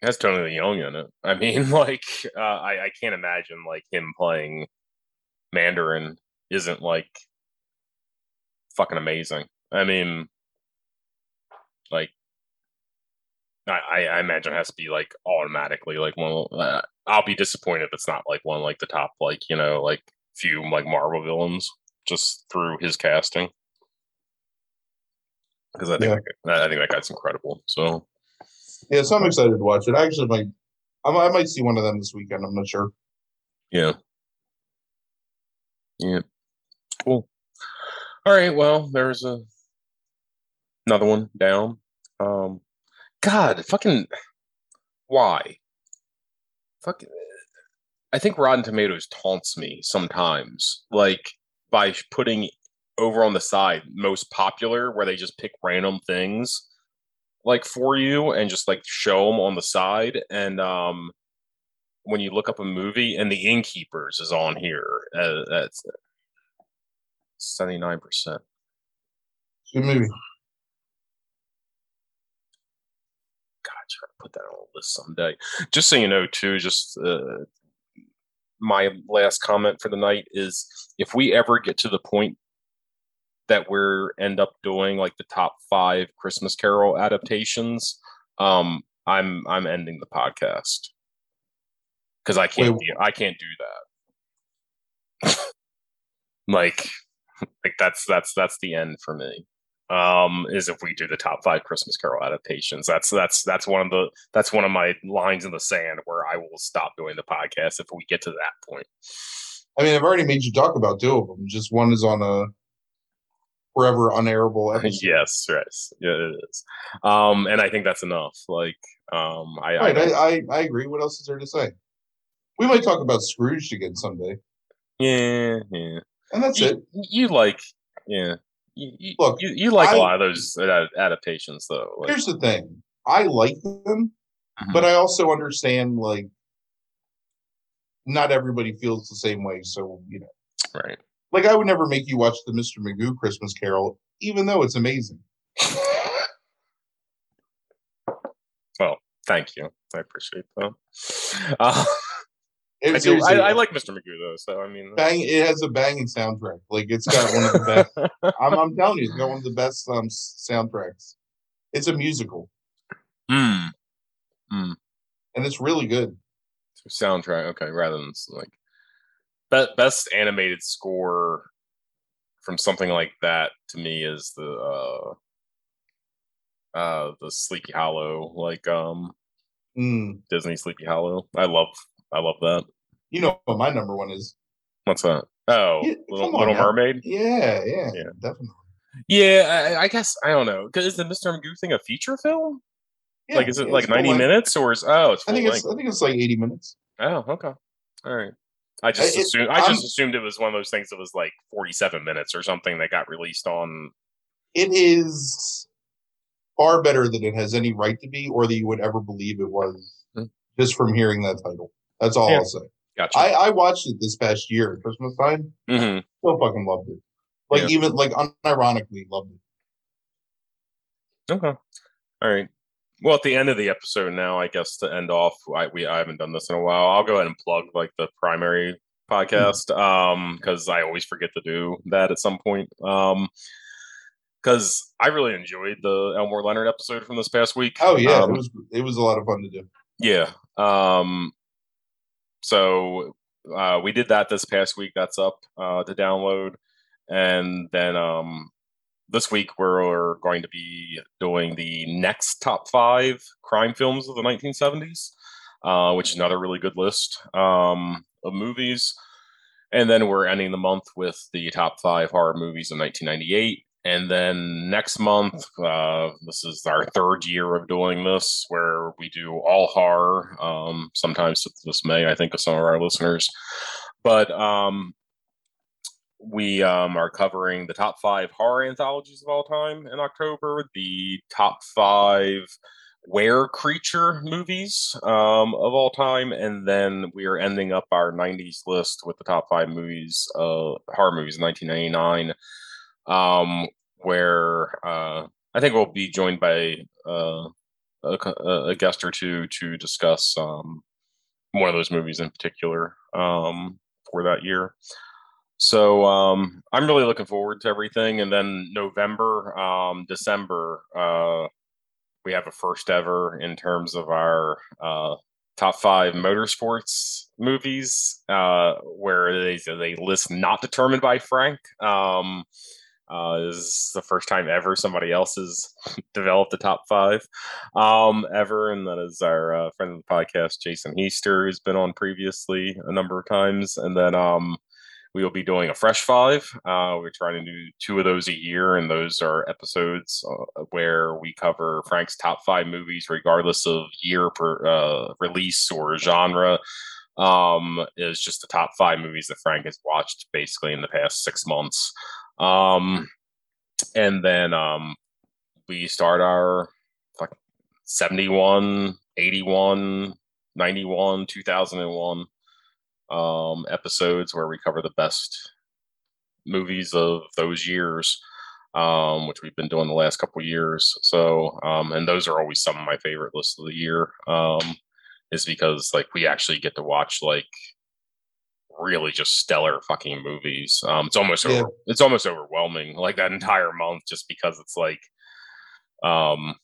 Speaker 1: Has Tony Leung in it. I mean, like, uh, I I can't imagine like him playing Mandarin isn't like fucking amazing. I mean, like, I I, imagine it has to be like automatically like one. Uh, I'll be disappointed if it's not like one like the top like you know like few like Marvel villains just through his casting. Because I think
Speaker 2: Yeah.
Speaker 1: that, I think that guy's incredible. So
Speaker 2: Yeah, so I'm excited to watch it. I actually might, I might, I might see one of them this weekend. I'm not sure.
Speaker 1: Yeah. Yeah. Cool. All right. Well, there's a another one down. Um, God, fucking, why? Fucking, I think Rotten Tomatoes taunts me sometimes, like by putting over on the side most popular, where they just pick random things like for you and just like show them on the side. And um when you look up a movie and the innkeepers is on here uh, that's 79%
Speaker 2: good movie.
Speaker 1: god try to put that on a list someday. Just so you know too just uh, my last comment for the night is if we ever get to the point that we're end up doing like the top five christmas carol adaptations um i'm i'm ending the podcast because i can't
Speaker 2: Wait.
Speaker 1: do, i can't do that like like that's that's that's the end for me um is if we do the top five christmas carol adaptations that's that's that's one of the that's one of my lines in the sand where i will stop doing the podcast if we get to that point
Speaker 2: I mean, I've already made you talk about two of them. Just one is on a forever unairable episode.
Speaker 1: yes, yes, yeah, it is. Um, and I think that's enough. Like, um, I,
Speaker 2: Right, I, I, I agree. What else is there to say? We might talk about Scrooge again someday,
Speaker 1: yeah, yeah.
Speaker 2: and that's
Speaker 1: You,
Speaker 2: it.
Speaker 1: you like, yeah. You, you,
Speaker 2: Look,
Speaker 1: you, you like a
Speaker 2: I-
Speaker 1: lot of those adaptations, though. Like,
Speaker 2: Here's the thing: I like them,
Speaker 1: Mhm.
Speaker 2: but I also understand like not everybody feels the same way. So you know,
Speaker 1: right.
Speaker 2: Like I would never make you watch the Mr. Magoo Christmas Carol, even though it's amazing.
Speaker 1: well, thank you. I appreciate that. Uh, I do. I, I like Mr. Magoo though, so I mean,
Speaker 2: bang. It has a banging soundtrack. Like it's got one of the best. I'm, I'm telling you, it's got one of the best um soundtracks. It's a musical,
Speaker 1: Hmm.
Speaker 2: and it's really good.
Speaker 1: soundtrack. Okay, rather than like best animated score from something like that to me is the uh uh the Sleepy Hollow, like um
Speaker 2: Mm.
Speaker 1: Disney Sleepy Hollow. I love I love that.
Speaker 2: You know what my number one is?
Speaker 1: What's that? Oh,
Speaker 2: Yeah,
Speaker 1: Little,
Speaker 2: on
Speaker 1: Little. Mermaid.
Speaker 2: Yeah, yeah,
Speaker 1: Yeah.
Speaker 2: definitely.
Speaker 1: Yeah, I, I guess I don't know. Is the Mr. Magoo thing a feature film?
Speaker 2: Yeah,
Speaker 1: like, is it like ninety
Speaker 2: length.
Speaker 1: minutes or is oh, it's
Speaker 2: I think
Speaker 1: length?
Speaker 2: it's I think it's like eighty minutes.
Speaker 1: Oh, okay. All right. I just
Speaker 2: it-
Speaker 1: assumed I
Speaker 2: I'm-
Speaker 1: just assumed it was one of those things that was like 47 minutes or something that got released on
Speaker 2: It is far better than it has any right to be, or that you would ever believe it was,
Speaker 1: Hmm.
Speaker 2: just from hearing that title. That's all
Speaker 1: Yeah.
Speaker 2: I'll say.
Speaker 1: Gotcha.
Speaker 2: I, I watched it this past year at Christmas time.
Speaker 1: Mhm.
Speaker 2: Still fucking loved it. Like
Speaker 1: Yeah.
Speaker 2: even like unironically loved it.
Speaker 1: Okay. All right. Well, at the end of the episode now, I guess to end off, I we I haven't done this in a while. I'll go ahead and plug like the primary podcast um because I always forget to do that at some point. Um because I really enjoyed the Elmore Leonard episode from this past week.
Speaker 2: Oh yeah,
Speaker 1: Um,
Speaker 2: it was it was a lot of fun to do.
Speaker 1: Yeah. Um so uh we did that this past week. That's up uh to download. And then um this week we're going to be doing the next top five crime films of the 1970s, uh, which is another really good list um, of movies. And then we're ending the month with the top five horror movies of 1998. And then next month, uh, this is our third year of doing this, where we do all horror. Um, sometimes to the dismay, I think, of some of our listeners. But um, we um, are covering the top five horror anthologies of all time in October, the top five were creature movies um, of all time, and then we are ending up our 90s list with the top five movies, uh, horror movies in 1999, um, where uh, I think we'll be joined by uh, a, a guest or two to discuss um, one of those movies in particular um, for that year. So um, I'm really looking forward to everything. And then November, um, December, uh, we have a first ever in terms of our uh, top five motorsports movies, uh, where they they list not determined by Frank. Um, uh, this is the first time ever somebody else has developed the top five um, ever, and that is our uh, friend of the podcast, Jason Easter, who's been on previously a number of times, and then um, we will be doing a fresh five. Uh, we're trying to do two of those a year, and those are episodes uh, where we cover Frank's top five movies, regardless of year per uh, release or genre. Um, is just the top five movies that Frank has watched basically in the past six months. Um, and then um, we start our like 71, 81, 91, 2001 um, episodes where we cover the best movies of those years, um, which we've been doing the last couple of years. So, um, and those are always some of my favorite lists of the year, um, is because like we actually get to watch like really just stellar fucking movies. Um, it's almost
Speaker 2: Yeah.
Speaker 1: over, it's almost overwhelming like that entire month just because it's like, um,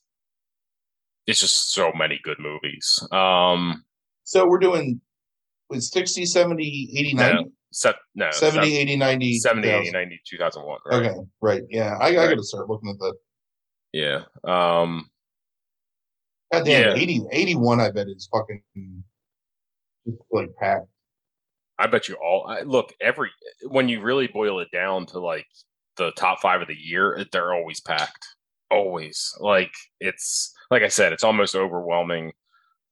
Speaker 1: it's just so many good movies. Um,
Speaker 2: So we're doing it's 60, 70, 80, 90,
Speaker 1: set, no,
Speaker 2: 70, 80, 90,
Speaker 1: 70, 80, 90, 2001. Right?
Speaker 2: Okay, right. Yeah, I, I
Speaker 1: Right.
Speaker 2: got to start looking at that.
Speaker 1: Yeah. Um,
Speaker 2: God damn,
Speaker 1: Yeah.
Speaker 2: 80, 81, I bet is fucking just like packed.
Speaker 1: I bet you all I, look every when you really boil it down to like the top five of the year, they're always packed. Always. Like it's like I said, it's almost overwhelming.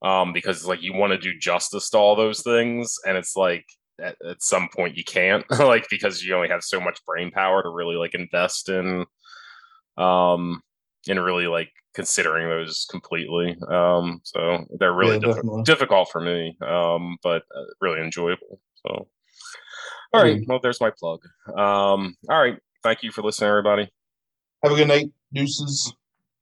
Speaker 1: Um, because like you want to do justice to all those things, and it's like at, at some point you can't, like because you only have so much brain power to really like invest in um in really like considering those completely. Um, so they're really
Speaker 2: Yeah,
Speaker 1: diffi- difficult for me, um, but uh, really enjoyable. So, all right,
Speaker 2: Agreed.
Speaker 1: well, there's my plug. Um, all right, thank you for listening, everybody.
Speaker 2: Have a good night. Deuces.